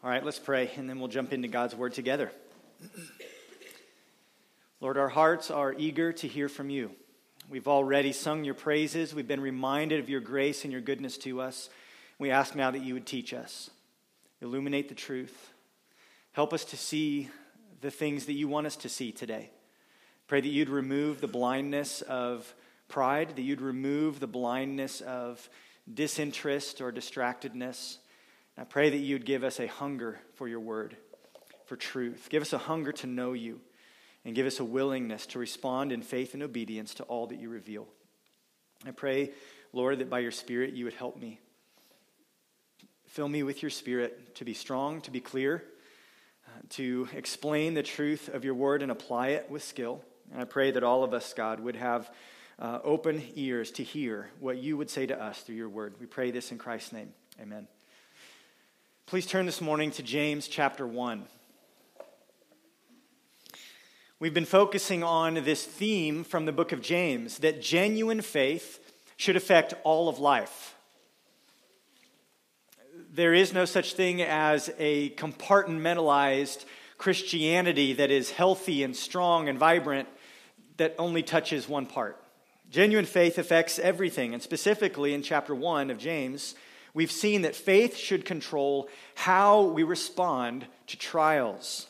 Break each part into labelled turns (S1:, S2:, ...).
S1: All right, let's pray, and then we'll jump into God's word together. Lord, our hearts are eager to hear from you. We've already sung your praises. We've been reminded of your grace and your goodness to us. We ask now that you would teach us, illuminate the truth, help us to see the things that you want us to see today. Pray that you'd remove the blindness of pride, that you'd remove the blindness of disinterest or distractedness. I pray that you'd give us a hunger for your word, for truth. Give us a hunger to know you, and give us a willingness to respond in faith and obedience to all that you reveal. I pray, Lord, that by your Spirit you would help me. Fill me with your Spirit to be strong, to be clear, uh, to explain the truth of your word and apply it with skill. And I pray that all of us, God, would have uh, open ears to hear what you would say to us through your word. We pray this in Christ's name. Amen. Please turn this morning to James chapter 1. We've been focusing on this theme from the book of James that genuine faith should affect all of life. There is no such thing as a compartmentalized Christianity that is healthy and strong and vibrant that only touches one part. Genuine faith affects everything, and specifically in chapter 1 of James, we've seen that faith should control how we respond to trials.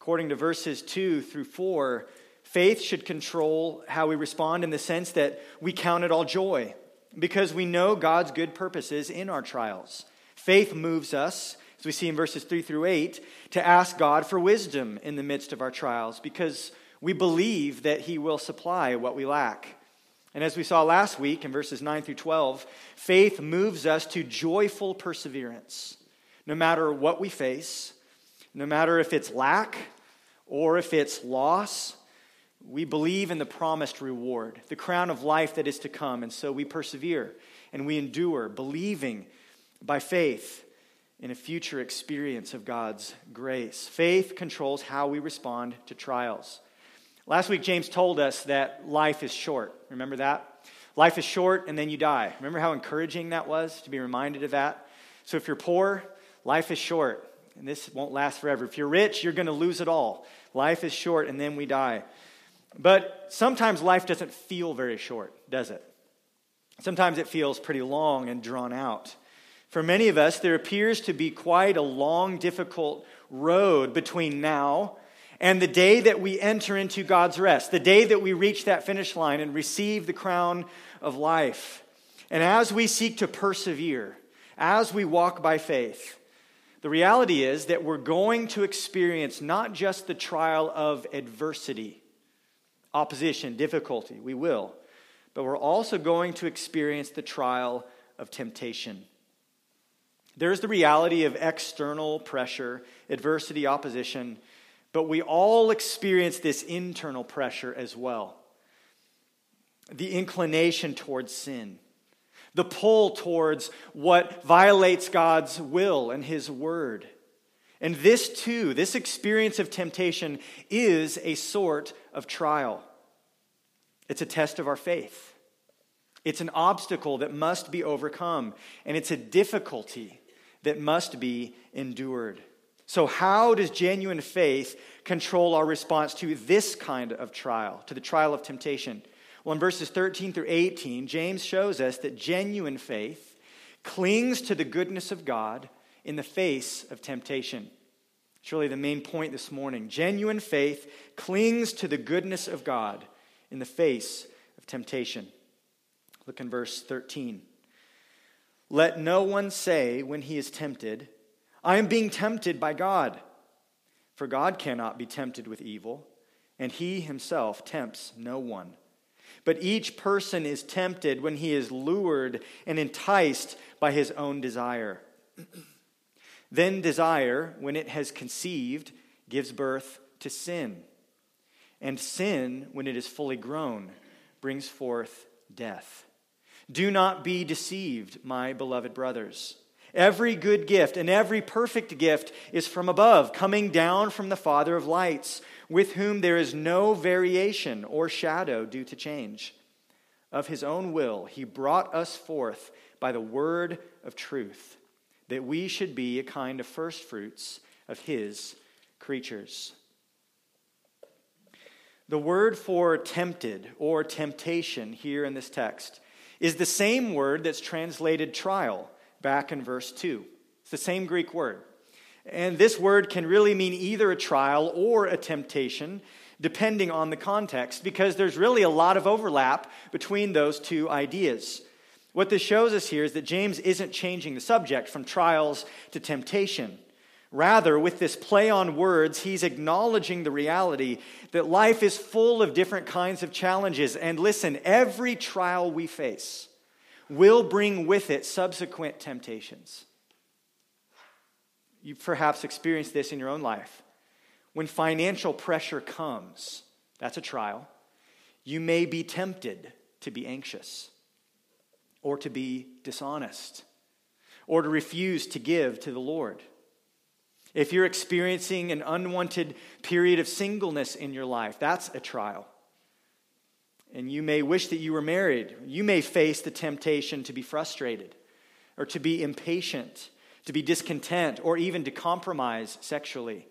S1: According to verses 2 through 4, faith should control how we respond in the sense that we count it all joy because we know God's good purposes in our trials. Faith moves us, as we see in verses 3 through 8, to ask God for wisdom in the midst of our trials because we believe that He will supply what we lack. And as we saw last week in verses 9 through 12, faith moves us to joyful perseverance. No matter what we face, no matter if it's lack or if it's loss, we believe in the promised reward, the crown of life that is to come. And so we persevere and we endure, believing by faith in a future experience of God's grace. Faith controls how we respond to trials. Last week, James told us that life is short. Remember that? Life is short and then you die. Remember how encouraging that was to be reminded of that? So if you're poor, life is short and this won't last forever. If you're rich, you're going to lose it all. Life is short and then we die. But sometimes life doesn't feel very short, does it? Sometimes it feels pretty long and drawn out. For many of us, there appears to be quite a long, difficult road between now and the day that we enter into God's rest, the day that we reach that finish line and receive the crown of life. And as we seek to persevere, as we walk by faith, the reality is that we're going to experience not just the trial of adversity, opposition, difficulty, we will, but we're also going to experience the trial of temptation. There's the reality of external pressure, adversity, opposition but we all experience this internal pressure as well the inclination towards sin, the pull towards what violates God's will and His word. And this too, this experience of temptation is a sort of trial. It's a test of our faith. It's an obstacle that must be overcome, and it's a difficulty that must be endured. So, how does genuine faith control our response to this kind of trial, to the trial of temptation? Well, in verses 13 through 18, James shows us that genuine faith clings to the goodness of God in the face of temptation. Really the main point this morning. Genuine faith clings to the goodness of God in the face of temptation. Look in verse 13. Let no one say when he is tempted, I am being tempted by God. For God cannot be tempted with evil, and he himself tempts no one. But each person is tempted when he is lured and enticed by his own desire. then desire, when it has conceived, gives birth to sin. And sin, when it is fully grown, brings forth death. Do not be deceived, my beloved brothers. Every good gift and every perfect gift is from above, coming down from the Father of lights, with whom there is no variation or shadow due to change. Of his own will, he brought us forth by the word of truth, that we should be a kind of first fruits of his creatures. The word for tempted or temptation here in this text is the same word that's translated trial back in verse 2. It's the same Greek word. And this word can really mean either a trial or a temptation, depending on the context, because there's really a lot of overlap between those two ideas. What this shows us here is that James isn't changing the subject from trials to temptation. Rather, with this play on words, he's acknowledging the reality that life is full of different kinds of challenges. And listen, every trial we face will bring with it subsequent temptations. You've perhaps experienced this in your own life. When financial pressure comes, that's a trial, you may be tempted to be anxious or to be dishonest or to refuse to give to the Lord. If you're experiencing an unwanted period of singleness in your life, that's a trial. And you may wish that you were married. You may face the temptation to be frustrated or to be impatient, to be discontent, or even to compromise sexually.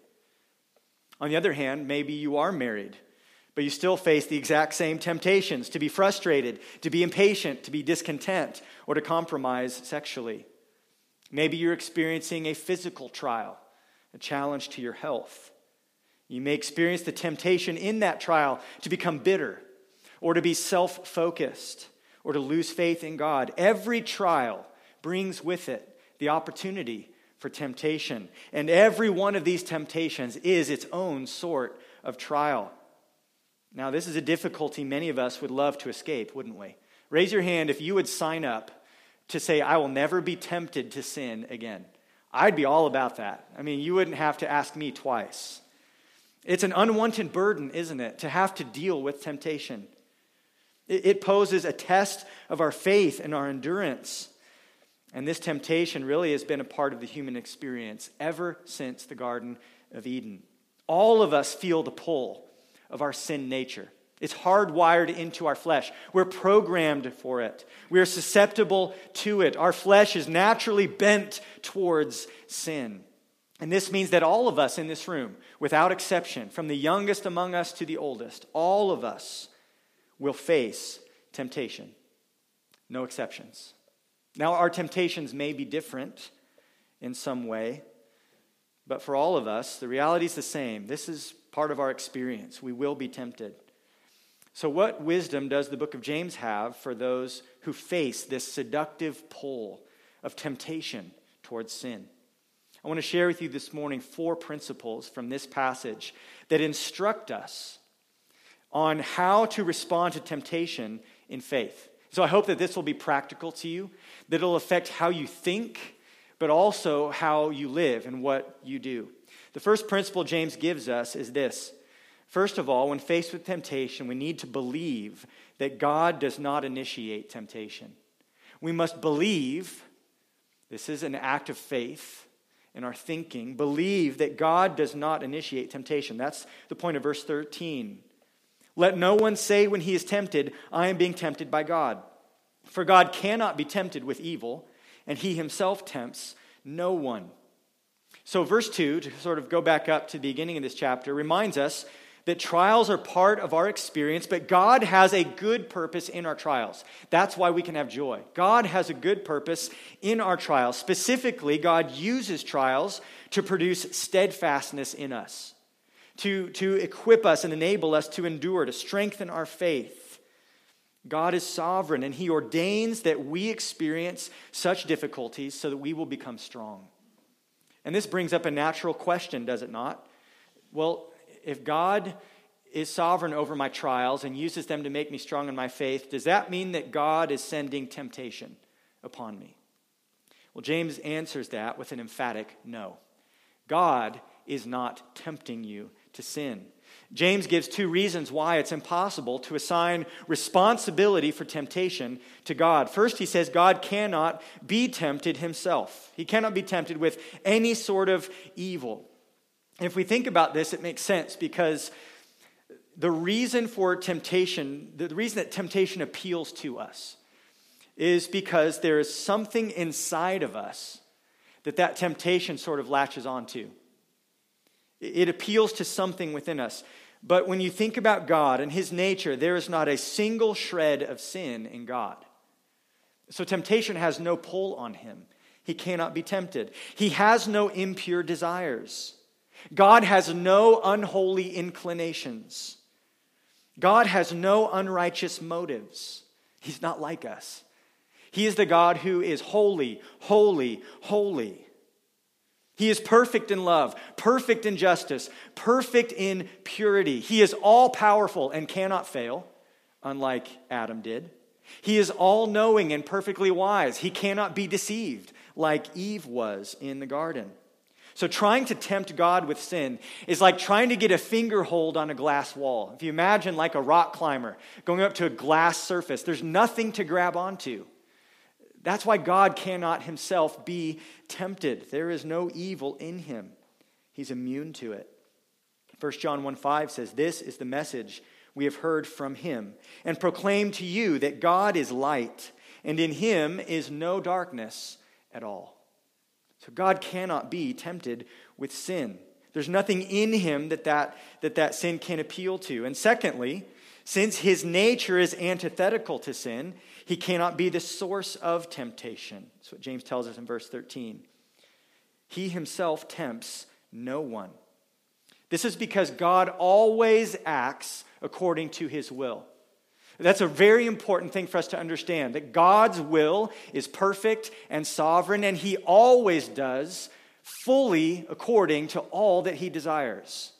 S1: On the other hand, maybe you are married but you still face the exact same temptations to be frustrated, to be impatient, to be discontent, or to compromise sexually. Maybe you're experiencing a physical trial, a challenge to your health. You may experience the temptation in that trial to become bitter, or to be self focused, or to lose faith in God. Every trial brings with it the opportunity for temptation. And every one of these temptations is its own sort of trial. Now, this is a difficulty many of us would love to escape, wouldn't we? Raise your hand if you would sign up to say, I will never be tempted to sin again. I'd be all about that. I mean, you wouldn't have to ask me twice. It's an unwanted burden, isn't it, to have to deal with temptation? It poses a test of our faith and our endurance. And this temptation really has been a part of the human experience ever since the Garden of Eden. All of us feel the pull of our sin nature. It's hardwired into our flesh. We're programmed for it. We are susceptible to it. Our flesh is naturally bent towards sin. And this means that all of us in this room, without exception, from the youngest among us to the oldest, all of us will face temptation. No exceptions. Now, our temptations may be different in some way, but for all of us, the reality is the same. This is part of our experience. We will be tempted. So, what wisdom does the book of James have for those who face this seductive pull of temptation towards sin? I want to share with you this morning four principles from this passage that instruct us on how to respond to temptation in faith. So, I hope that this will be practical to you, that it'll affect how you think, but also how you live and what you do. The first principle James gives us is this. First of all, when faced with temptation, we need to believe that God does not initiate temptation. We must believe, this is an act of faith in our thinking, believe that God does not initiate temptation. That's the point of verse 13. Let no one say when he is tempted, I am being tempted by God. For God cannot be tempted with evil, and he himself tempts no one. So, verse 2, to sort of go back up to the beginning of this chapter, reminds us that trials are part of our experience, but God has a good purpose in our trials. That's why we can have joy. God has a good purpose in our trials. Specifically, God uses trials to produce steadfastness in us, to, to equip us and enable us to endure, to strengthen our faith. God is sovereign, and He ordains that we experience such difficulties so that we will become strong. And this brings up a natural question, does it not? Well, if God is sovereign over my trials and uses them to make me strong in my faith, does that mean that God is sending temptation upon me? Well, James answers that with an emphatic no. God is not tempting you to sin. James gives two reasons why it's impossible to assign responsibility for temptation to God. First, he says God cannot be tempted himself, he cannot be tempted with any sort of evil. If we think about this, it makes sense because the reason for temptation, the reason that temptation appeals to us, is because there is something inside of us that that temptation sort of latches onto. It appeals to something within us. But when you think about God and his nature, there is not a single shred of sin in God. So temptation has no pull on him. He cannot be tempted. He has no impure desires. God has no unholy inclinations. God has no unrighteous motives. He's not like us. He is the God who is holy, holy, holy. He is perfect in love, perfect in justice, perfect in purity. He is all powerful and cannot fail, unlike Adam did. He is all knowing and perfectly wise. He cannot be deceived, like Eve was in the garden. So, trying to tempt God with sin is like trying to get a finger hold on a glass wall. If you imagine, like a rock climber going up to a glass surface, there's nothing to grab onto. That's why God cannot himself be tempted. There is no evil in him, he's immune to it. 1 John 1 5 says, This is the message we have heard from him and proclaim to you that God is light, and in him is no darkness at all. So God cannot be tempted with sin. There's nothing in him that that, that that sin can appeal to. And secondly, since his nature is antithetical to sin, he cannot be the source of temptation. That's what James tells us in verse 13. He himself tempts no one. This is because God always acts according to his will. That's a very important thing for us to understand that God's will is perfect and sovereign, and He always does fully according to all that He desires.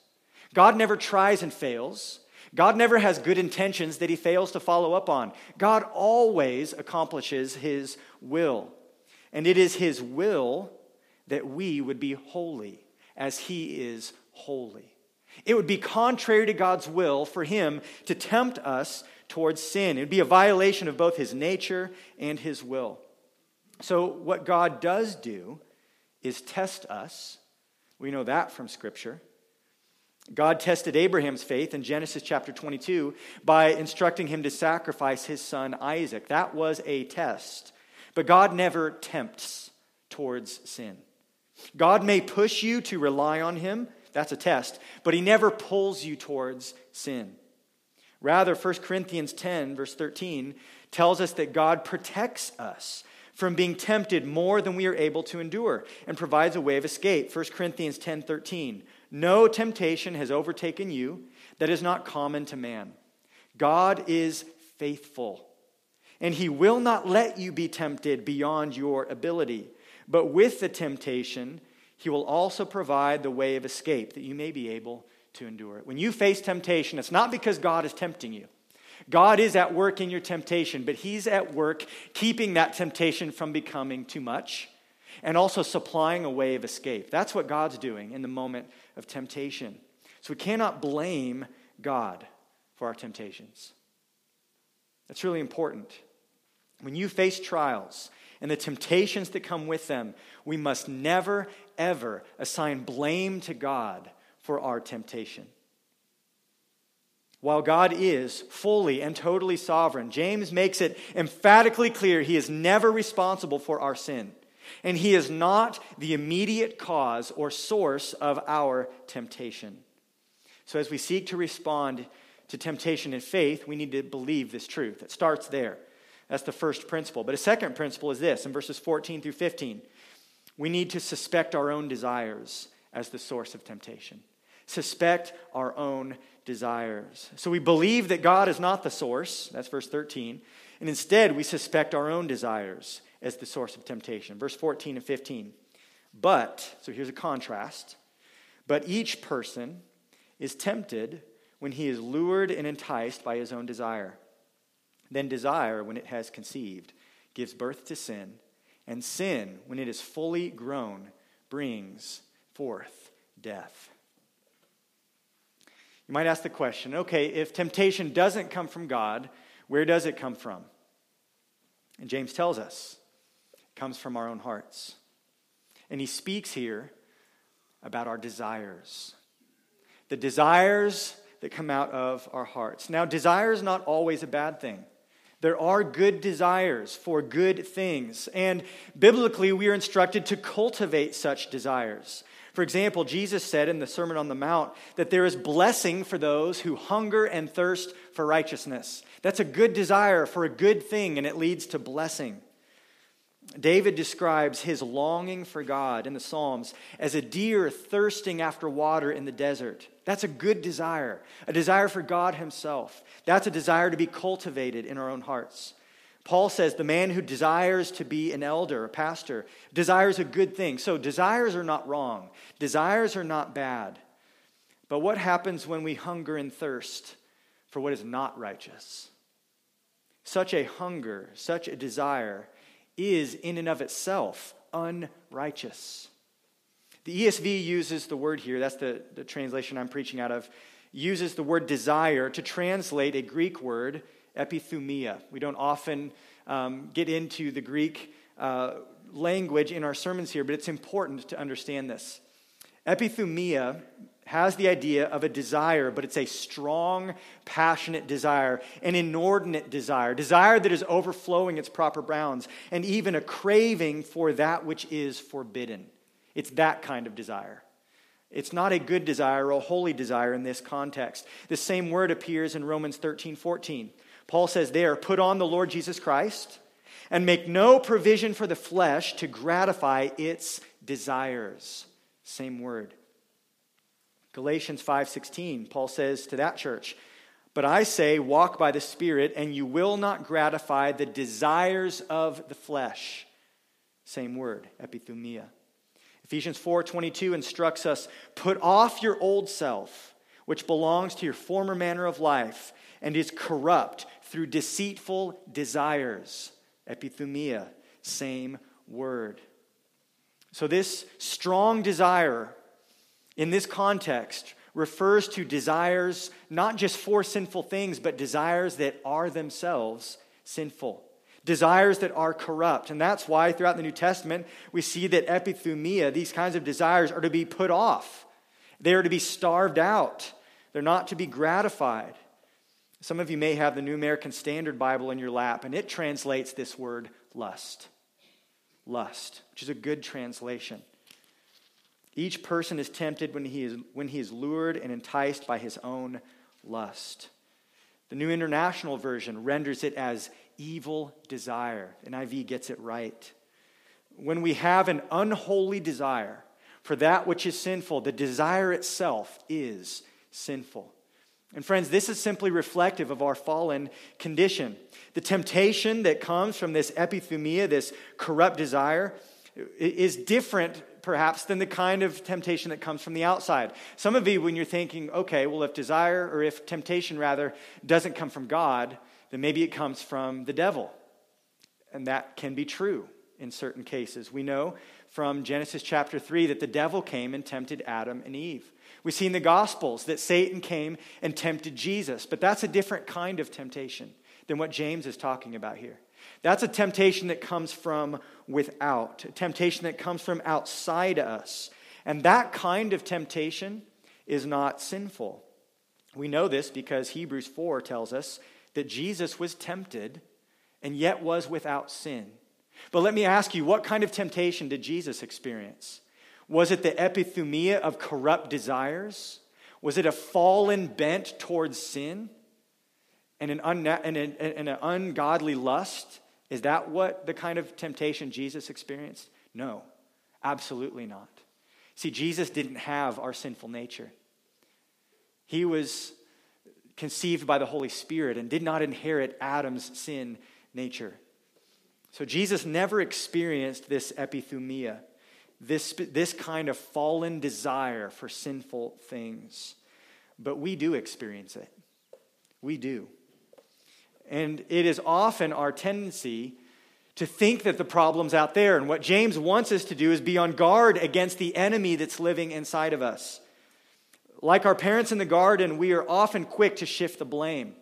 S1: God never tries and fails. God never has good intentions that He fails to follow up on. God always accomplishes His will. And it is His will that we would be holy as He is holy. It would be contrary to God's will for Him to tempt us towards sin. It would be a violation of both his nature and his will. So, what God does do is test us. We know that from Scripture. God tested Abraham's faith in Genesis chapter 22 by instructing him to sacrifice his son Isaac. That was a test. But God never tempts towards sin. God may push you to rely on him, that's a test, but he never pulls you towards sin. Rather, 1 Corinthians 10, verse 13, tells us that God protects us from being tempted more than we are able to endure and provides a way of escape. 1 Corinthians 10, 13. No temptation has overtaken you that is not common to man. God is faithful, and he will not let you be tempted beyond your ability. But with the temptation, he will also provide the way of escape that you may be able to endure it. When you face temptation, it's not because God is tempting you. God is at work in your temptation, but He's at work keeping that temptation from becoming too much and also supplying a way of escape. That's what God's doing in the moment of temptation. So we cannot blame God for our temptations. That's really important. When you face trials and the temptations that come with them, we must never, ever assign blame to God for our temptation. While God is fully and totally sovereign, James makes it emphatically clear he is never responsible for our sin. And he is not the immediate cause or source of our temptation. So, as we seek to respond to temptation in faith, we need to believe this truth. It starts there. That's the first principle. But a second principle is this in verses 14 through 15 we need to suspect our own desires as the source of temptation suspect our own desires. So we believe that God is not the source, that's verse 13, and instead we suspect our own desires as the source of temptation. Verse 14 and 15. But, so here's a contrast, but each person is tempted when he is lured and enticed by his own desire. Then desire, when it has conceived, gives birth to sin, and sin, when it is fully grown, brings forth death. You might ask the question okay, if temptation doesn't come from God, where does it come from? And James tells us comes from our own hearts. And he speaks here about our desires. The desires that come out of our hearts. Now, desire is not always a bad thing. There are good desires for good things, and biblically, we are instructed to cultivate such desires. For example, Jesus said in the Sermon on the Mount that there is blessing for those who hunger and thirst for righteousness. That's a good desire for a good thing, and it leads to blessing. David describes his longing for God in the Psalms as a deer thirsting after water in the desert. That's a good desire, a desire for God Himself. That's a desire to be cultivated in our own hearts. Paul says the man who desires to be an elder, a pastor, desires a good thing. So desires are not wrong, desires are not bad. But what happens when we hunger and thirst for what is not righteous? Such a hunger, such a desire is in and of itself unrighteous. The ESV uses the word here, that's the, the translation I'm preaching out of, uses the word desire to translate a Greek word, epithumia. We don't often um, get into the Greek uh, language in our sermons here, but it's important to understand this. Epithumia has the idea of a desire, but it's a strong, passionate desire, an inordinate desire, desire that is overflowing its proper bounds, and even a craving for that which is forbidden. It's that kind of desire. It's not a good desire or a holy desire in this context. The same word appears in Romans 13 14. Paul says there, put on the Lord Jesus Christ and make no provision for the flesh to gratify its desires. Same word. Galatians 5:16, Paul says to that church, "But I say, walk by the Spirit, and you will not gratify the desires of the flesh." Same word, epithumia. Ephesians 4:22 instructs us, "Put off your old self, which belongs to your former manner of life and is corrupt through deceitful desires." Epithumia, same word. So this strong desire in this context refers to desires not just for sinful things, but desires that are themselves sinful. Desires that are corrupt. And that's why throughout the New Testament, we see that epithumia, these kinds of desires, are to be put off. They are to be starved out. They're not to be gratified. Some of you may have the New American Standard Bible in your lap, and it translates this word lust. Lust, which is a good translation. Each person is tempted when he is, when he is lured and enticed by his own lust. The New International Version renders it as evil desire. NIV gets it right. When we have an unholy desire for that which is sinful, the desire itself is sinful. And friends, this is simply reflective of our fallen condition. The temptation that comes from this epithumia, this corrupt desire, is different perhaps than the kind of temptation that comes from the outside. Some of you, when you're thinking, okay, well, if desire or if temptation rather doesn't come from God, then maybe it comes from the devil. And that can be true in certain cases. We know from Genesis chapter 3 that the devil came and tempted Adam and Eve. We see in the Gospels that Satan came and tempted Jesus, but that's a different kind of temptation than what James is talking about here. That's a temptation that comes from without, a temptation that comes from outside us. And that kind of temptation is not sinful. We know this because Hebrews 4 tells us that Jesus was tempted and yet was without sin. But let me ask you, what kind of temptation did Jesus experience? Was it the epithumia of corrupt desires? Was it a fallen bent towards sin and an, unna- and, and an ungodly lust? Is that what the kind of temptation Jesus experienced? No, absolutely not. See, Jesus didn't have our sinful nature. He was conceived by the Holy Spirit and did not inherit Adam's sin nature. So Jesus never experienced this epithumia, this, this kind of fallen desire for sinful things. But we do experience it. We do. And it is often our tendency to think that the problem's out there. And what James wants us to do is be on guard against the enemy that's living inside of us. Like our parents in the garden, we are often quick to shift the blame,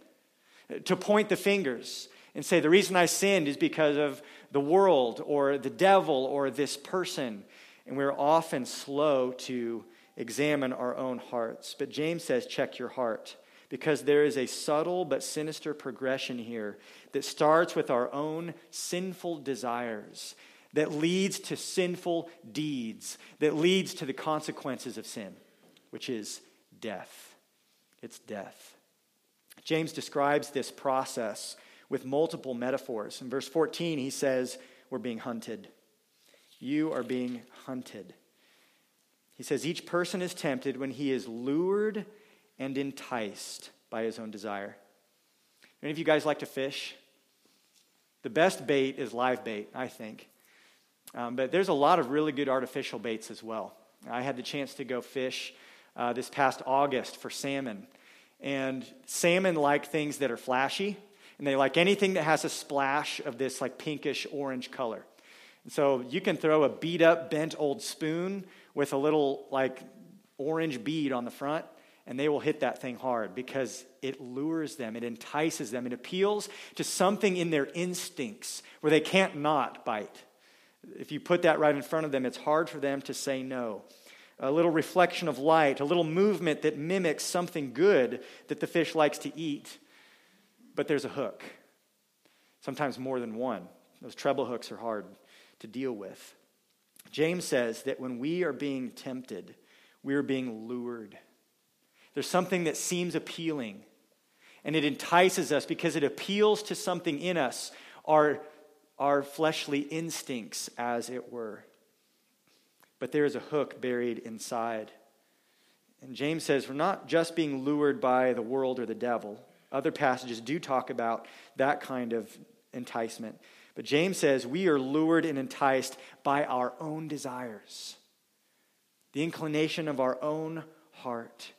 S1: to point the fingers and say, the reason I sinned is because of the world or the devil or this person. And we're often slow to examine our own hearts. But James says, check your heart because there is a subtle but sinister progression here that starts with our own sinful desires, that leads to sinful deeds, that leads to the consequences of sin, which is death. It's death. James describes this process with multiple metaphors. In verse 14, he says, We're being hunted. You are being hunted. He says, Each person is tempted when he is lured and enticed by his own desire. Any of you guys like to fish? The best bait is live bait, I think. Um, but there's a lot of really good artificial baits as well. I had the chance to go fish uh, this past August for salmon. And salmon like things that are flashy, and they like anything that has a splash of this like pinkish orange color. And so you can throw a beat up, bent old spoon with a little like orange bead on the front, and they will hit that thing hard because it lures them, it entices them, it appeals to something in their instincts where they can't not bite. If you put that right in front of them, it's hard for them to say no. A little reflection of light, a little movement that mimics something good that the fish likes to eat, but there's a hook. Sometimes more than one. Those treble hooks are hard to deal with. James says that when we are being tempted, we are being lured. There's something that seems appealing, and it entices us because it appeals to something in us, our, our fleshly instincts, as it were. But there is a hook buried inside. And James says we're not just being lured by the world or the devil. Other passages do talk about that kind of enticement. But James says we are lured and enticed by our own desires, the inclination of our own heart.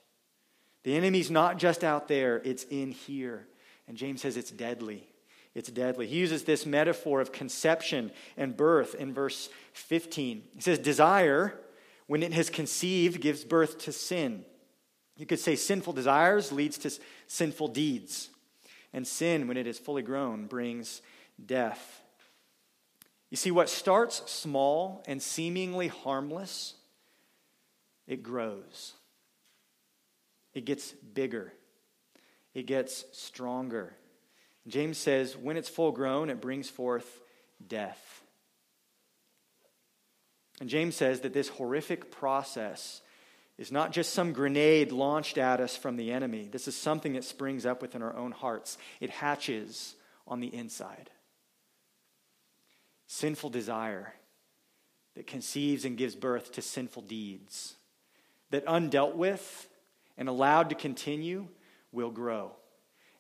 S1: The enemy's not just out there, it's in here. And James says it's deadly. It's deadly. He uses this metaphor of conception and birth in verse 15. He says, Desire, when it has conceived, gives birth to sin. You could say sinful desires leads to sinful deeds. And sin, when it is fully grown, brings death. You see, what starts small and seemingly harmless, it grows. It gets bigger, it gets stronger. James says, when it's full grown, it brings forth death. And James says that this horrific process is not just some grenade launched at us from the enemy. This is something that springs up within our own hearts. It hatches on the inside. Sinful desire that conceives and gives birth to sinful deeds that, undealt with, and allowed to continue will grow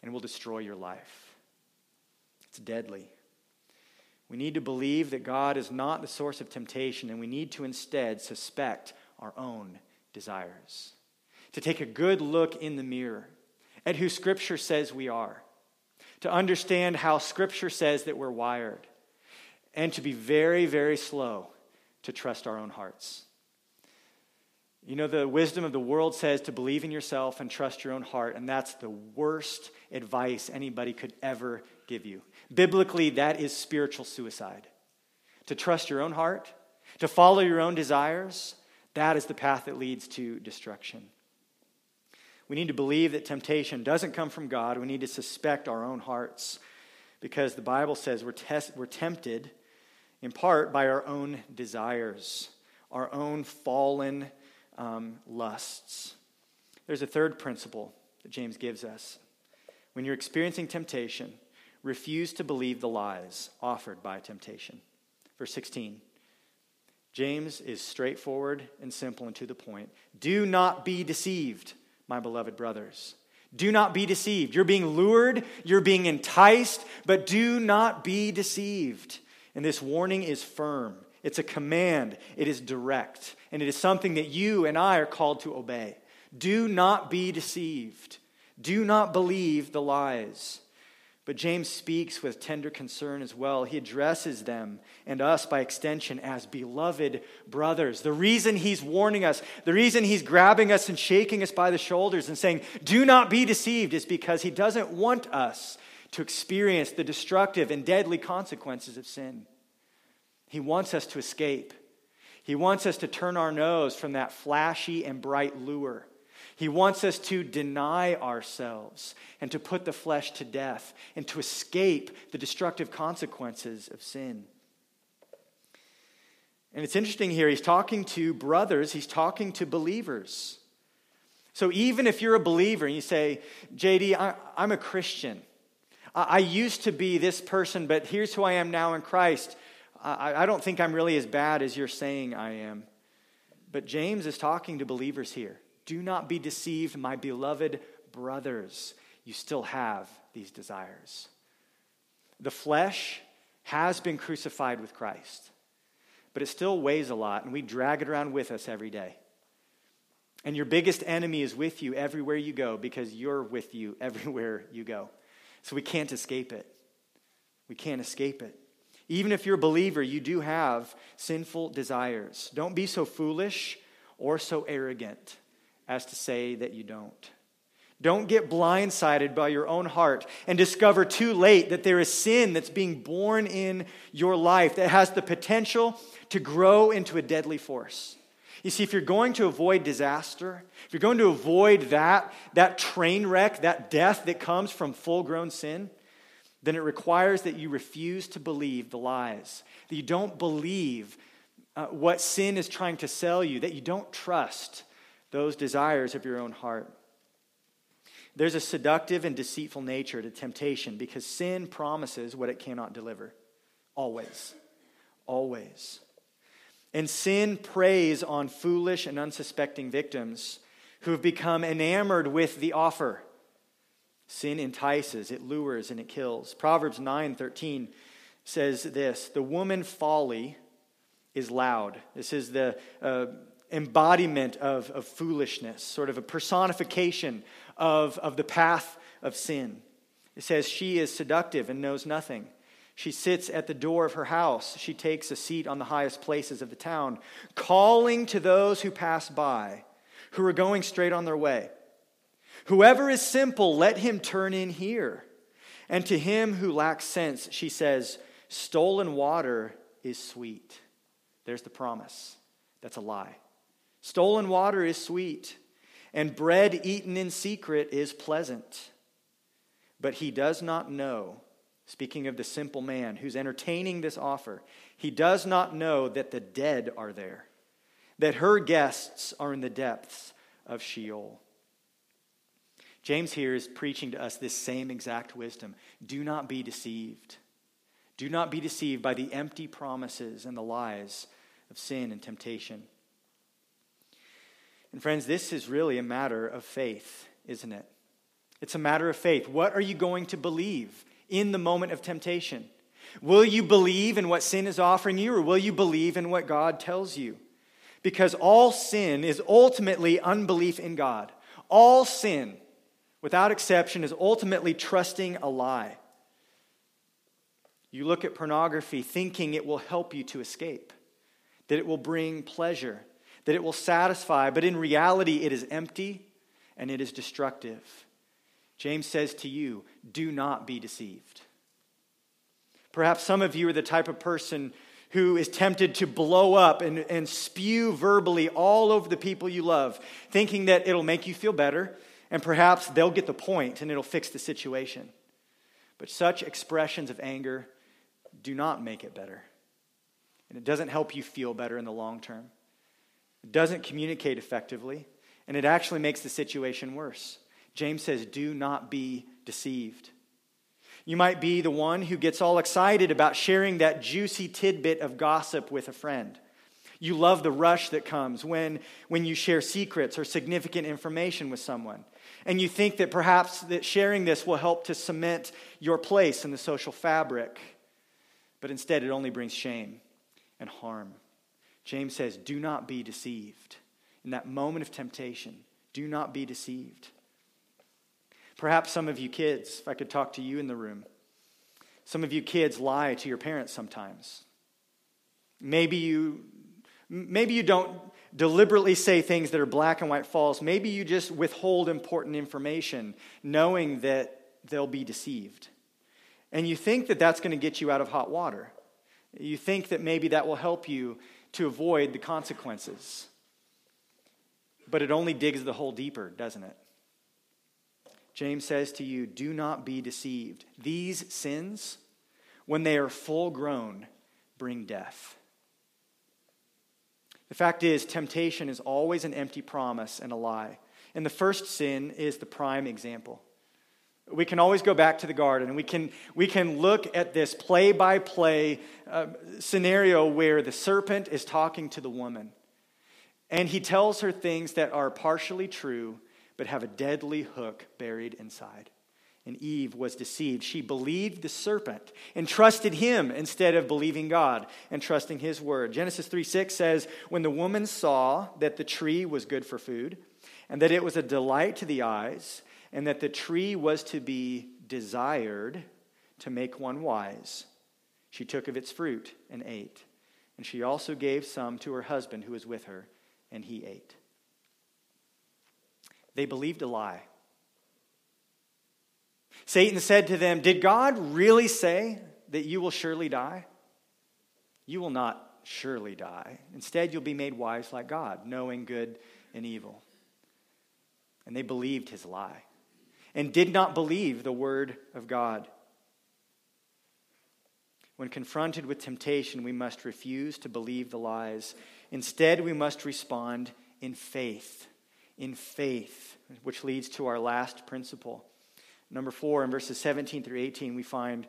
S1: and will destroy your life. It's deadly. We need to believe that God is not the source of temptation, and we need to instead suspect our own desires. To take a good look in the mirror at who Scripture says we are, to understand how Scripture says that we're wired, and to be very, very slow to trust our own hearts. You know, the wisdom of the world says to believe in yourself and trust your own heart, and that's the worst advice anybody could ever give you. Biblically, that is spiritual suicide. To trust your own heart, to follow your own desires, that is the path that leads to destruction. We need to believe that temptation doesn't come from God. We need to suspect our own hearts because the Bible says we're, test, we're tempted in part by our own desires, our own fallen um, lusts. There's a third principle that James gives us. When you're experiencing temptation, refuse to believe the lies offered by temptation. Verse 16. James is straightforward and simple and to the point. Do not be deceived, my beloved brothers. Do not be deceived. You're being lured, you're being enticed, but do not be deceived. And this warning is firm. It's a command, it is direct, and it is something that you and I are called to obey. Do not be deceived. Do not believe the lies. But James speaks with tender concern as well. He addresses them and us by extension as beloved brothers. The reason he's warning us, the reason he's grabbing us and shaking us by the shoulders and saying, Do not be deceived, is because he doesn't want us to experience the destructive and deadly consequences of sin. He wants us to escape. He wants us to turn our nose from that flashy and bright lure. He wants us to deny ourselves and to put the flesh to death and to escape the destructive consequences of sin. And it's interesting here, he's talking to brothers, he's talking to believers. So even if you're a believer and you say, JD, I, am a Christian, I, I, used to be this person, but here's who I am now in Christ, I, I don't think I'm really as bad as you're saying I am. But James is talking to believers here. Do not be deceived, my beloved brothers. You still have these desires. The flesh has been crucified with Christ, but it still weighs a lot, and we drag it around with us every day. And your biggest enemy is with you everywhere you go because you're with you everywhere you go. So we can't escape it. We can't escape it. Even if you're a believer, you do have sinful desires. Don't be so foolish or so arrogant as to say that you don't. Don't get blindsided by your own heart and discover too late that there is sin that's being born in your life that has the potential to grow into a deadly force. You see, if you're going to avoid disaster, if you're going to avoid that, that train wreck, that death that comes from full grown sin, then it requires that you refuse to believe the lies, that you don't believe uh, what sin is trying to sell you, that you don't trust those desires of your own heart. There's a seductive and deceitful nature to temptation because sin promises what it cannot deliver. Always. Always. And sin preys on foolish and unsuspecting victims who have become enamored with the offer. Sin entices, it lures, and it kills. Proverbs 9:13 says this: "The woman folly is loud." This is the uh, embodiment of, of foolishness, sort of a personification of, of the path of sin. It says, She is seductive and knows nothing. She sits at the door of her house. She takes a seat on the highest places of the town, calling to those who pass by, who are going straight on their way. Whoever is simple, let him turn in here. And to him who lacks sense, she says, Stolen water is sweet. There's the promise. That's a lie. Stolen water is sweet, and bread eaten in secret is pleasant. But he does not know, speaking of the simple man who's entertaining this offer, he does not know that the dead are there, that her guests are in the depths of Sheol. James here is preaching to us this same exact wisdom. Do not be deceived. Do not be deceived by the empty promises and the lies of sin and temptation. And friends, this is really a matter of faith, isn't it? It's a matter of faith. What are you going to believe in the moment of temptation? Will you believe in what sin is offering you, or will you believe in what God tells you? Because all sin is ultimately unbelief in God. All sin, without exception, is ultimately trusting a lie. You look at pornography thinking it will help you to escape, that it will bring pleasure, that it will satisfy, but in reality, it is empty and it is destructive. James says to you, do not be deceived. Perhaps some of you are the type of person who is tempted to blow up and, and spew verbally all over the people you love, thinking that it'll make you feel better, and perhaps they'll get the point and it'll fix the situation. But such expressions of anger do not make it better. And it doesn't help you feel better in the long term. It doesn't communicate effectively, and it actually makes the situation worse. James says, Do not be deceived. You might be the one who gets all excited about sharing that juicy tidbit of gossip with a friend. You love the rush that comes when, when you share secrets or significant information with someone. And you think that perhaps that sharing this will help to cement your place in the social fabric. But instead, it only brings shame and harm. James says, Do not be deceived. In that moment of temptation, do not be deceived. Perhaps some of you kids, if I could talk to you in the room, some of you kids lie to your parents sometimes. Maybe you, maybe you don't deliberately say things that are black and white false. Maybe you just withhold important information knowing that they'll be deceived. And you think that that's going to get you out of hot water. You think that maybe that will help you to avoid the consequences. but it only digs the hole deeper, doesn't it? James says to you, Do not be deceived. These sins, when they are full grown, bring death. The fact is, temptation is always an empty promise and a lie. And the first sin is the prime example. We can always go back to the garden and we can, we can look at this play by play scenario where the serpent is talking to the woman. And he tells her things that are partially true, but have a deadly hook buried inside. And Eve was deceived. She believed the serpent and trusted him instead of believing God and trusting his word. Genesis 3 6 says, When the woman saw that the tree was good for food, and that it was a delight to the eyes, and that the tree was to be desired to make one wise, she took of its fruit and ate. And she also gave some to her husband who was with her, and he ate. They believed a lie. Satan said to them, Did God really say that you will surely die? You will not surely die. Instead, you'll be made wise like God, knowing good and evil. And they believed his lie and did not believe the word of God. When confronted with temptation, we must refuse to believe the lies. Instead, we must respond in faith. In faith, which leads to our last principle. Number four, in verses 17 through 18, we find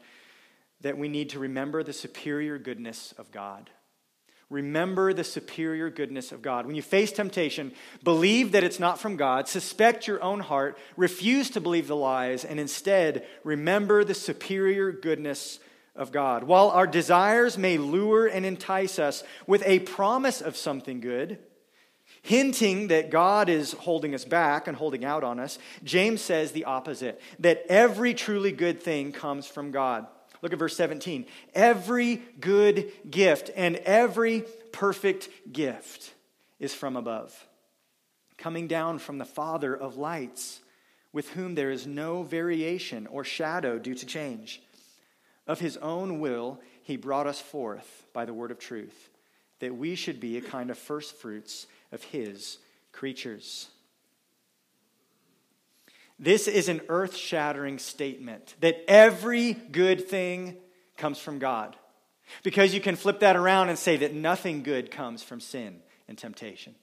S1: that we need to remember the superior goodness of God. Remember the superior goodness of God. When you face temptation, believe that it's not from God, suspect your own heart, refuse to believe the lies, and instead remember the superior goodness of God. While our desires may lure and entice us with a promise of something good, hinting that God is holding us back and holding out on us, James says the opposite that every truly good thing comes from God. Look at verse 17. Every good gift and every perfect gift is from above, coming down from the Father of lights, with whom there is no variation or shadow due to change. Of his own will, he brought us forth by the word of truth, that we should be a kind of first fruits of his creatures. This is an earth shattering statement that every good thing comes from God. Because you can flip that around and say that nothing good comes from sin and temptation.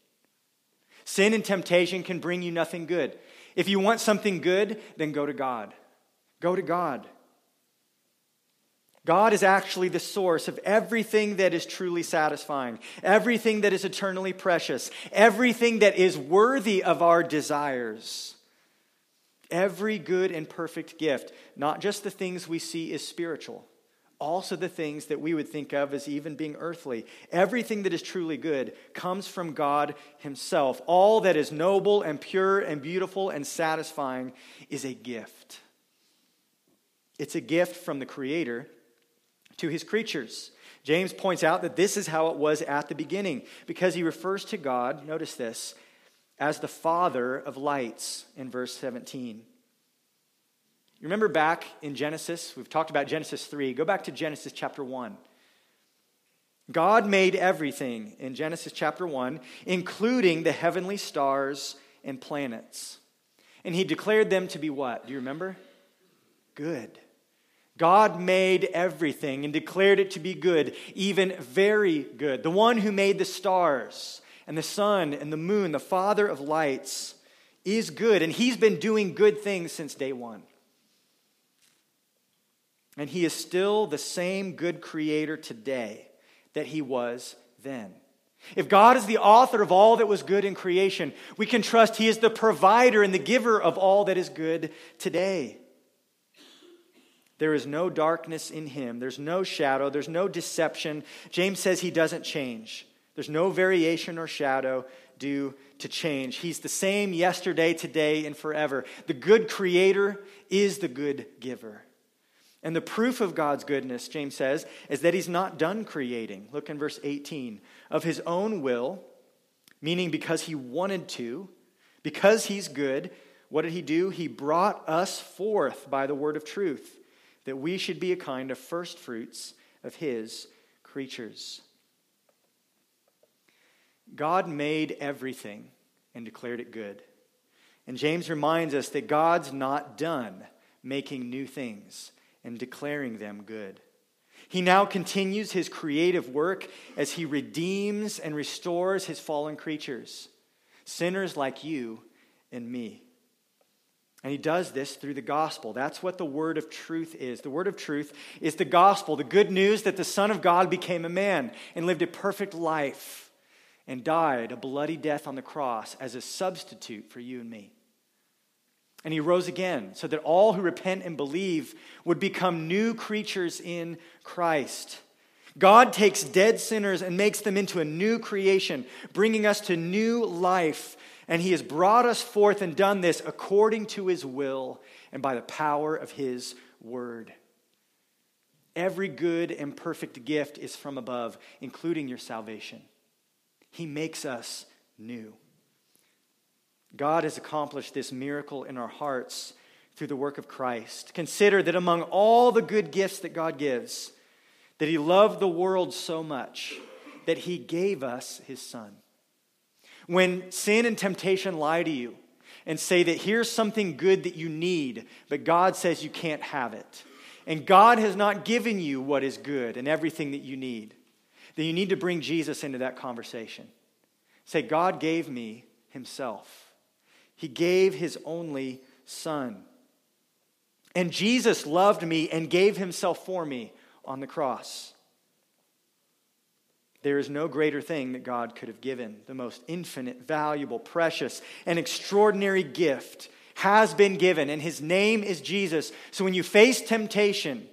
S1: Sin and temptation can bring you nothing good. If you want something good, then go to God. Go to God. God is actually the source of everything that is truly satisfying, everything that is eternally precious, everything that is worthy of our desires. Every good and perfect gift, not just the things we see as spiritual, also the things that we would think of as even being earthly. Everything that is truly good comes from God Himself. All that is noble and pure and beautiful and satisfying is a gift. It's a gift from the Creator to His creatures. James points out that this is how it was at the beginning because he refers to God, notice this, as the Father of lights in verse 17. You remember back in Genesis? We've talked about Genesis 3. Go back to Genesis chapter 1. God made everything in Genesis chapter 1, including the heavenly stars and planets. And he declared them to be what? Do you remember? Good. God made everything and declared it to be good, even very good. The one who made the stars and the sun and the moon, the Father of lights, is good, and He's been doing good things since day one. And He is still the same good creator today that He was then. If God is the author of all that was good in creation, we can trust He is the provider and the giver of all that is good today. There is no darkness in him. There's no shadow. There's no deception. James says he doesn't change. There's no variation or shadow due to change. He's the same yesterday, today, and forever. The good creator is the good giver. And the proof of God's goodness, James says, is that he's not done creating. Look in verse 18. Of his own will, meaning because he wanted to, because he's good, what did he do? He brought us forth by the word of truth, that we should be a kind of first fruits of his creatures. God made everything, and declared it good. And James reminds us that God's not done making new things and declaring them good. He now continues his creative work as he redeems and restores his fallen creatures, sinners like you and me. And he does this through the gospel. That's what the word of truth is. The word of truth is the gospel, the good news that the Son of God became a man and lived a perfect life and died a bloody death on the cross as a substitute for you and me. And he rose again so that all who repent and believe would become new creatures in Christ. God takes dead sinners and makes them into a new creation, bringing us to new life. And he has brought us forth and done this according to his will and by the power of his word. Every good and perfect gift is from above, including your salvation. He makes us new. God has accomplished this miracle in our hearts through the work of Christ. Consider that among all the good gifts that God gives, that He loved the world so much that He gave us His Son. When sin and temptation lie to you and say that here's something good that you need, but God says you can't have it, and God has not given you what is good and everything that you need, then you need to bring Jesus into that conversation. Say, God gave me Himself. He gave his only son. And Jesus loved me and gave himself for me on the cross. There is no greater thing that God could have given. The most infinite, valuable, precious, and extraordinary gift has been given, and his name is Jesus. So when you face temptation,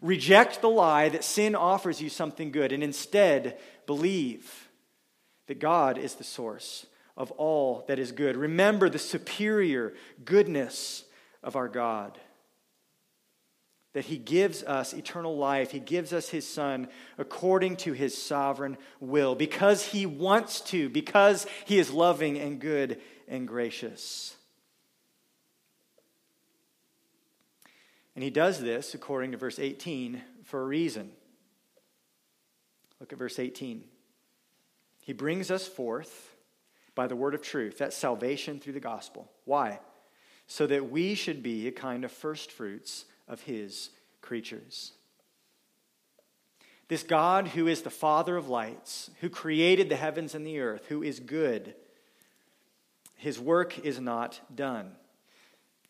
S1: reject the lie that sin offers you something good, and instead believe that God is the source of all that is good. Remember the superior goodness of our God. That he gives us eternal life. He gives us his son according to his sovereign will, because he wants to, because he is loving and good and gracious. And he does this, according to verse 18, for a reason. Look at verse 18. He brings us forth by the word of truth. that salvation through the gospel. Why? So that we should be a kind of first fruits of his creatures. This God who is the Father of lights, who created the heavens and the earth, who is good, his work is not done.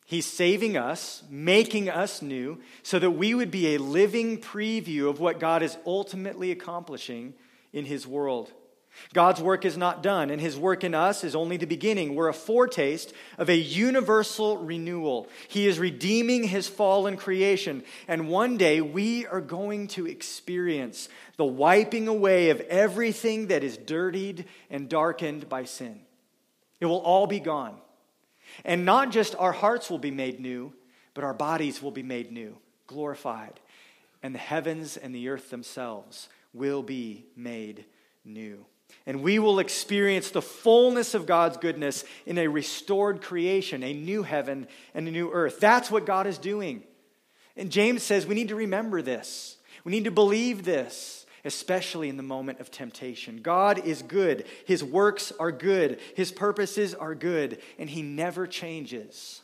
S1: He's saving us, making us new, so that we would be a living preview of what God is ultimately accomplishing in his world. God's work is not done, and his work in us is only the beginning. We're a foretaste of a universal renewal. He is redeeming his fallen creation, and one day we are going to experience the wiping away of everything that is dirtied and darkened by sin. It will all be gone. And not just our hearts will be made new, but our bodies will be made new, glorified, and the heavens and the earth themselves will be made new. And we will experience the fullness of God's goodness in a restored creation, a new heaven and a new earth. That's what God is doing. And James says we need to remember this. We need to believe this, especially in the moment of temptation. God is good, His works are good, His purposes are good, and He never changes.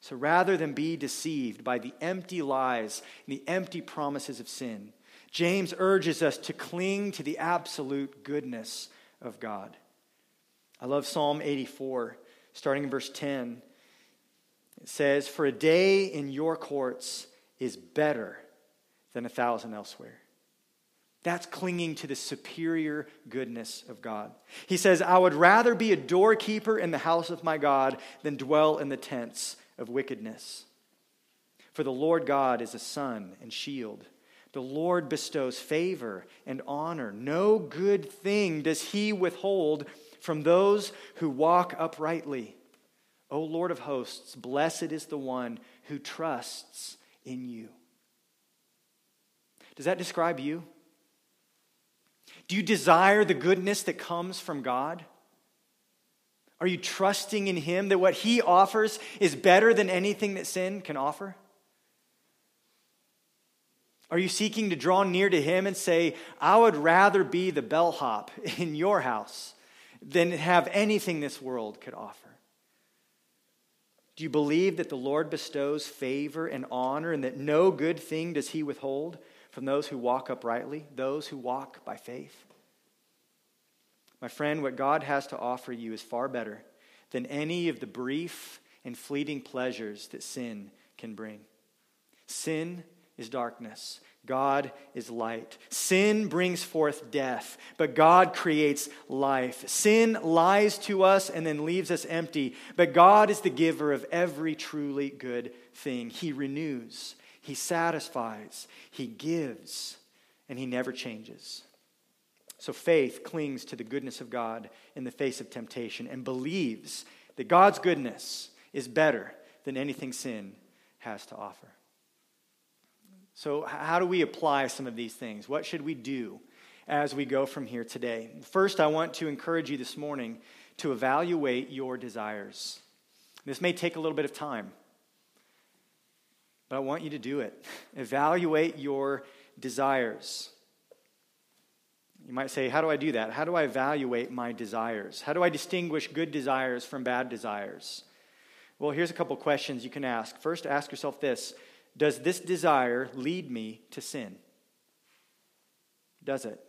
S1: So rather than be deceived by the empty lies and the empty promises of sin, James urges us to cling to the absolute goodness of God. I love Psalm 84, starting in verse 10. It says, For a day in your courts is better than a thousand elsewhere. That's clinging to the superior goodness of God. He says, I would rather be a doorkeeper in the house of my God than dwell in the tents of wickedness. For the Lord God is a sun and shield. The Lord bestows favor and honor. No good thing does he withhold from those who walk uprightly. O Lord of hosts, blessed is the one who trusts in you. Does that describe you? Do you desire the goodness that comes from God? Are you trusting in Him that what He offers is better than anything that sin can offer? Are you seeking to draw near to Him and say, I would rather be the bellhop in your house than have anything this world could offer? Do you believe that the Lord bestows favor and honor and that no good thing does he withhold from those who walk uprightly, those who walk by faith? My friend, what God has to offer you is far better than any of the brief and fleeting pleasures that sin can bring. Sin is darkness. God is light. Sin brings forth death, but God creates life. Sin lies to us and then leaves us empty, but God is the giver of every truly good thing. He renews, He satisfies, He gives, and He never changes. So faith clings to the goodness of God in the face of temptation and believes that God's goodness is better than anything sin has to offer. So, how do we apply some of these things? What should we do as we go from here today? First, I want to encourage you this morning to evaluate your desires. This may take a little bit of time, but I want you to do it. Evaluate your desires. You might say, How do I do that? How do I evaluate my desires? How do I distinguish good desires from bad desires? Well, here's a couple questions you can ask. First, ask yourself this does this desire lead me to sin? Does it?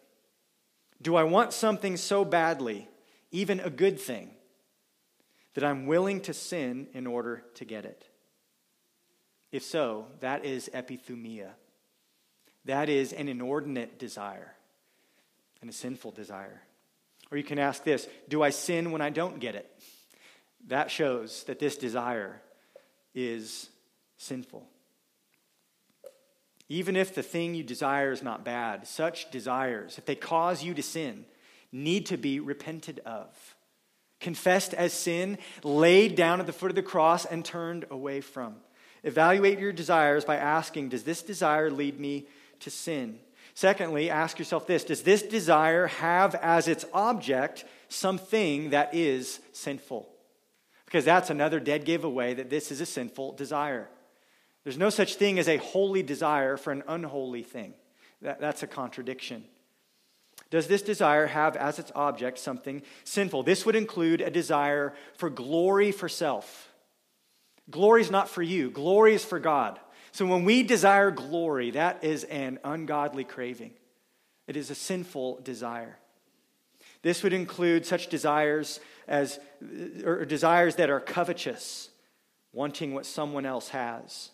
S1: Do I want something so badly, even a good thing, that I'm willing to sin in order to get it? If so, that is epithumia. That is an inordinate desire and a sinful desire. Or you can ask this Do I sin when I don't get it? That shows that this desire is sinful. Even if the thing you desire is not bad, such desires, if they cause you to sin, need to be repented of, confessed as sin, laid down at the foot of the cross, and turned away from. Evaluate your desires by asking Does this desire lead me to sin? Secondly, ask yourself this Does this desire have as its object something that is sinful? Because that's another dead giveaway that this is a sinful desire. There's no such thing as a holy desire for an unholy thing. That, that's a contradiction. Does this desire have as its object something sinful? This would include a desire for glory for self. Glory is not for you, glory is for God. So when we desire glory, that is an ungodly craving. It is a sinful desire. This would include such desires as or desires that are covetous, wanting what someone else has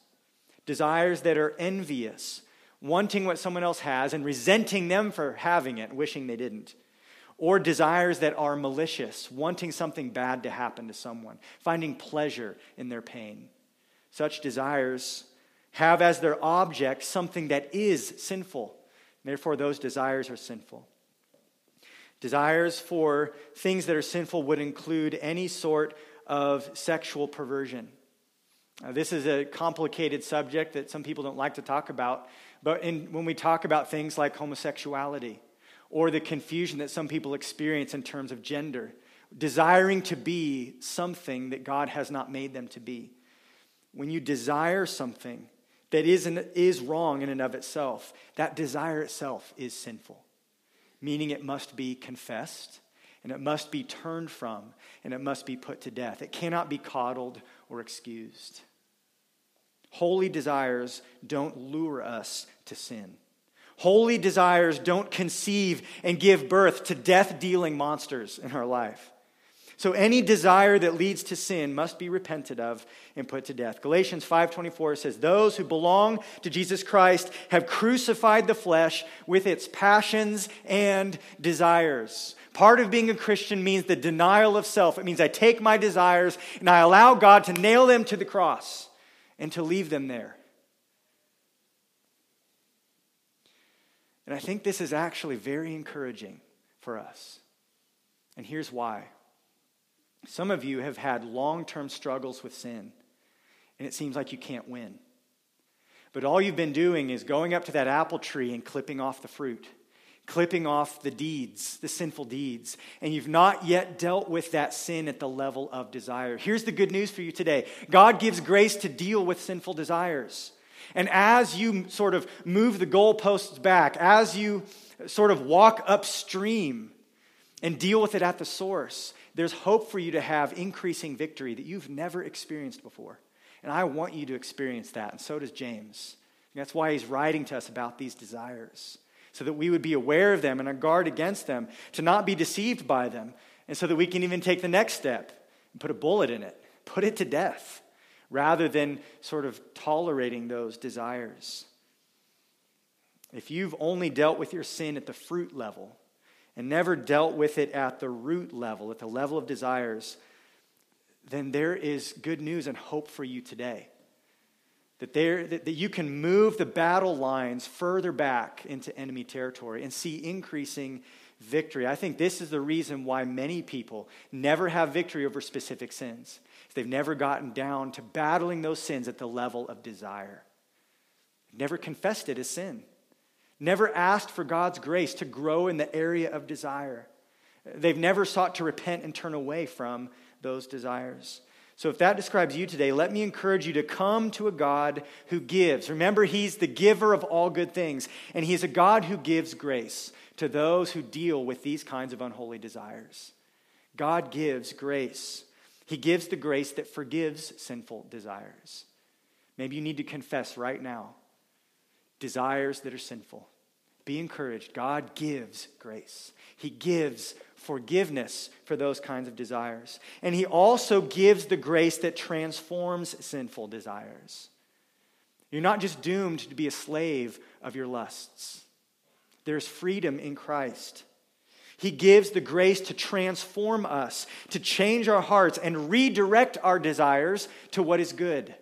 S1: desires that are envious, wanting what someone else has and resenting them for having it, wishing they didn't. Or desires that are malicious, wanting something bad to happen to someone, finding pleasure in their pain. Such desires have as their object something that is sinful. Therefore, those desires are sinful. Desires for things that are sinful would include any sort of sexual perversion uh, this is a complicated subject that some people don't like to talk about, but in, when we talk about things like homosexuality or the confusion that some people experience in terms of gender, desiring to be something that God has not made them to be, when you desire something that is, is wrong in and of itself, that desire itself is sinful, meaning it must be confessed and it must be turned from and it must be put to death. It cannot be coddled or excused. Holy desires don't lure us to sin. Holy desires don't conceive and give birth to death dealing monsters in our life. So any desire that leads to sin must be repented of and put to death. Galatians 5:24 says, "Those who belong to Jesus Christ have crucified the flesh with its passions and desires." Part of being a Christian means the denial of self. It means I take my desires and I allow God to nail them to the cross and to leave them there. And I think this is actually very encouraging for us. And here's why. Some of you have had long term struggles with sin, and it seems like you can't win. But all you've been doing is going up to that apple tree and clipping off the fruit clipping off the deeds, the sinful deeds, and you've not yet dealt with that sin at the level of desire. Here's the good news for you today God gives grace to deal with sinful desires. And as you sort of move the goalposts back, as you sort of walk upstream, and deal with it at the source, there's hope for you to have increasing victory that you've never experienced before. And I want you to experience that, and so does James. And that's why he's writing to us about these desires, so that we would be aware of them and on guard against them, to not be deceived by them, and so that we can even take the next step and put a bullet in it, put it to death, rather than sort of tolerating those desires. If you've only dealt with your sin at the fruit level and never dealt with it at the root level, at the level of desires, then there is good news and hope for you today. That, that, that you can move the battle lines further back into enemy territory and see increasing victory. I think this is the reason why many people never have victory over specific sins. They've never gotten down to battling those sins at the level of desire. Never confessed it as sin never asked for God's grace to grow in the area of desire. They've never sought to repent and turn away from those desires. So, if that describes you today, let me encourage you to come to a God who gives. Remember, He's the giver of all good things, and He's a God who gives grace to those who deal with these kinds of unholy desires. God gives grace. He gives the grace that forgives sinful desires. Maybe you need to confess right now desires that are sinful. Be encouraged. God gives grace, He gives forgiveness for those kinds of desires. And He also gives the grace that transforms sinful desires. You're not just doomed to be a slave of your lusts, there's freedom in Christ. He gives the grace to transform us, to change our hearts, and redirect our desires to what is good.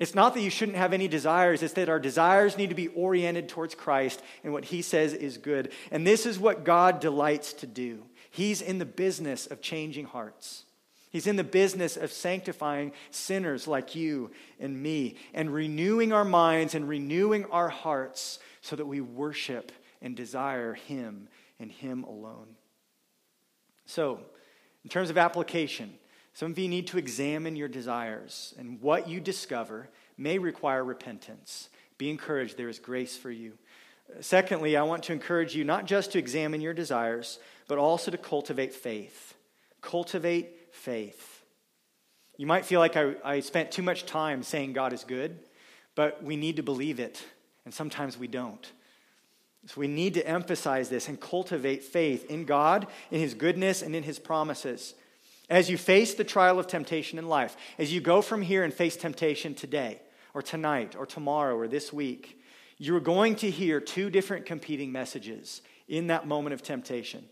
S1: It's not that you shouldn't have any desires, it's that our desires need to be oriented towards Christ and what He says is good. And this is what God delights to do. He's in the business of changing hearts. He's in the business of sanctifying sinners like you and me and renewing our minds and renewing our hearts so that we worship and desire Him and Him alone. So, in terms of application, some of you need to examine your desires, and what you discover may require repentance. Be encouraged, there is grace for you. Secondly, I want to encourage you not just to examine your desires, but also to cultivate faith. Cultivate faith. You might feel like I, I spent too much time saying God is good, but we need to believe it, and sometimes we don't. So we need to emphasize this and cultivate faith in God, in His goodness, and in His promises. As you face the trial of temptation in life, as you go from here and face temptation today, or tonight, or tomorrow, or this week, you're going to hear two different competing messages in that moment of temptation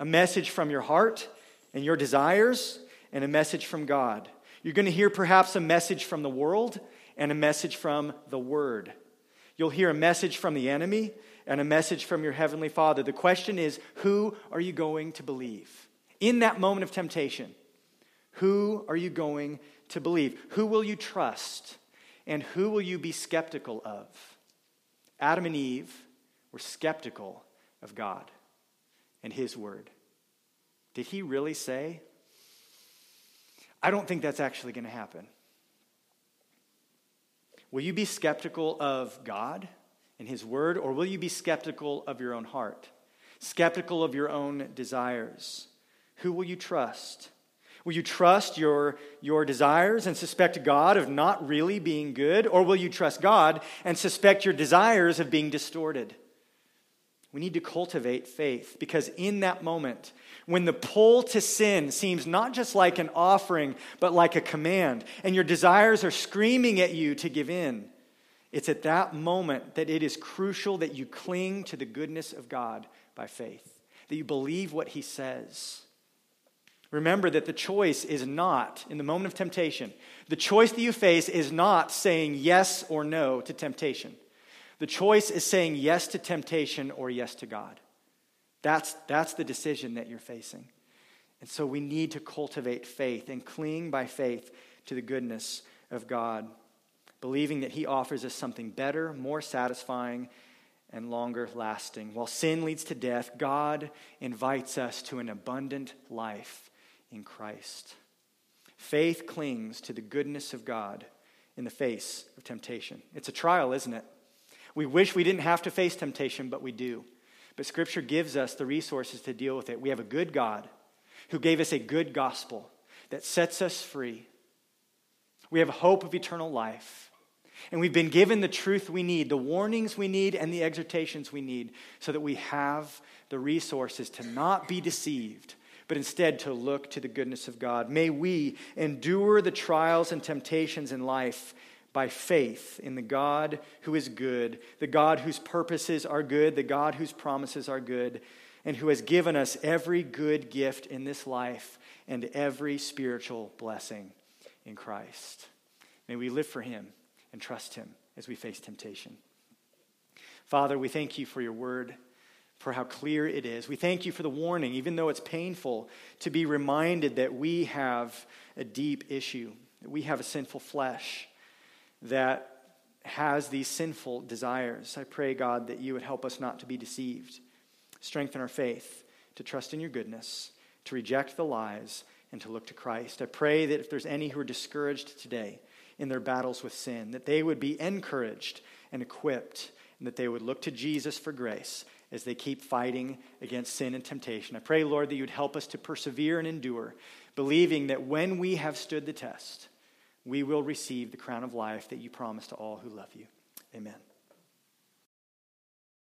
S1: a message from your heart and your desires, and a message from God. You're going to hear perhaps a message from the world and a message from the Word. You'll hear a message from the enemy and a message from your Heavenly Father. The question is who are you going to believe? In that moment of temptation, who are you going to believe? Who will you trust? And who will you be skeptical of? Adam and Eve were skeptical of God and His Word. Did He really say? I don't think that's actually going to happen. Will you be skeptical of God and His Word, or will you be skeptical of your own heart? Skeptical of your own desires? Who will you trust? Will you trust your, your desires and suspect God of not really being good? Or will you trust God and suspect your desires of being distorted? We need to cultivate faith because in that moment, when the pull to sin seems not just like an offering, but like a command, and your desires are screaming at you to give in, it's at that moment that it is crucial that you cling to the goodness of God by faith, that you believe what He says Remember that the choice is not, in the moment of temptation, the choice that you face is not saying yes or no to temptation. The choice is saying yes to temptation or yes to God. That's, that's the decision that you're facing. And so we need to cultivate faith and cling by faith to the goodness of God, believing that He offers us something better, more satisfying, and longer lasting. While sin leads to death, God invites us to an abundant life in Christ. Faith clings to the goodness of God in the face of temptation. It's a trial, isn't it? We wish we didn't have to face temptation, but we do. But Scripture gives us the resources to deal with it. We have a good God who gave us a good gospel that sets us free. We have hope of eternal life. And we've been given the truth we need, the warnings we need, and the exhortations we need, so that we have the resources to not be deceived, but instead to look to the goodness of God. May we endure the trials and temptations in life by faith in the God who is good, the God whose purposes are good, the God whose promises are good, and who has given us every good gift in this life and every spiritual blessing in Christ. May we live for him and trust him as we face temptation. Father, we thank you for your word, for how clear it is. We thank you for the warning, even though it's painful, to be reminded that we have a deep issue, that we have a sinful flesh that has these sinful desires. I pray, God, that you would help us not to be deceived. Strengthen our faith to trust in your goodness, to reject the lies, and to look to Christ. I pray that if there's any who are discouraged today in their battles with sin, that they would be encouraged and equipped, and that they would look to Jesus for grace as they keep fighting against sin and temptation. I pray, Lord, that you would help us to persevere and endure, believing that when we have stood the test, we will receive the crown of life that you promise to all who love you. Amen.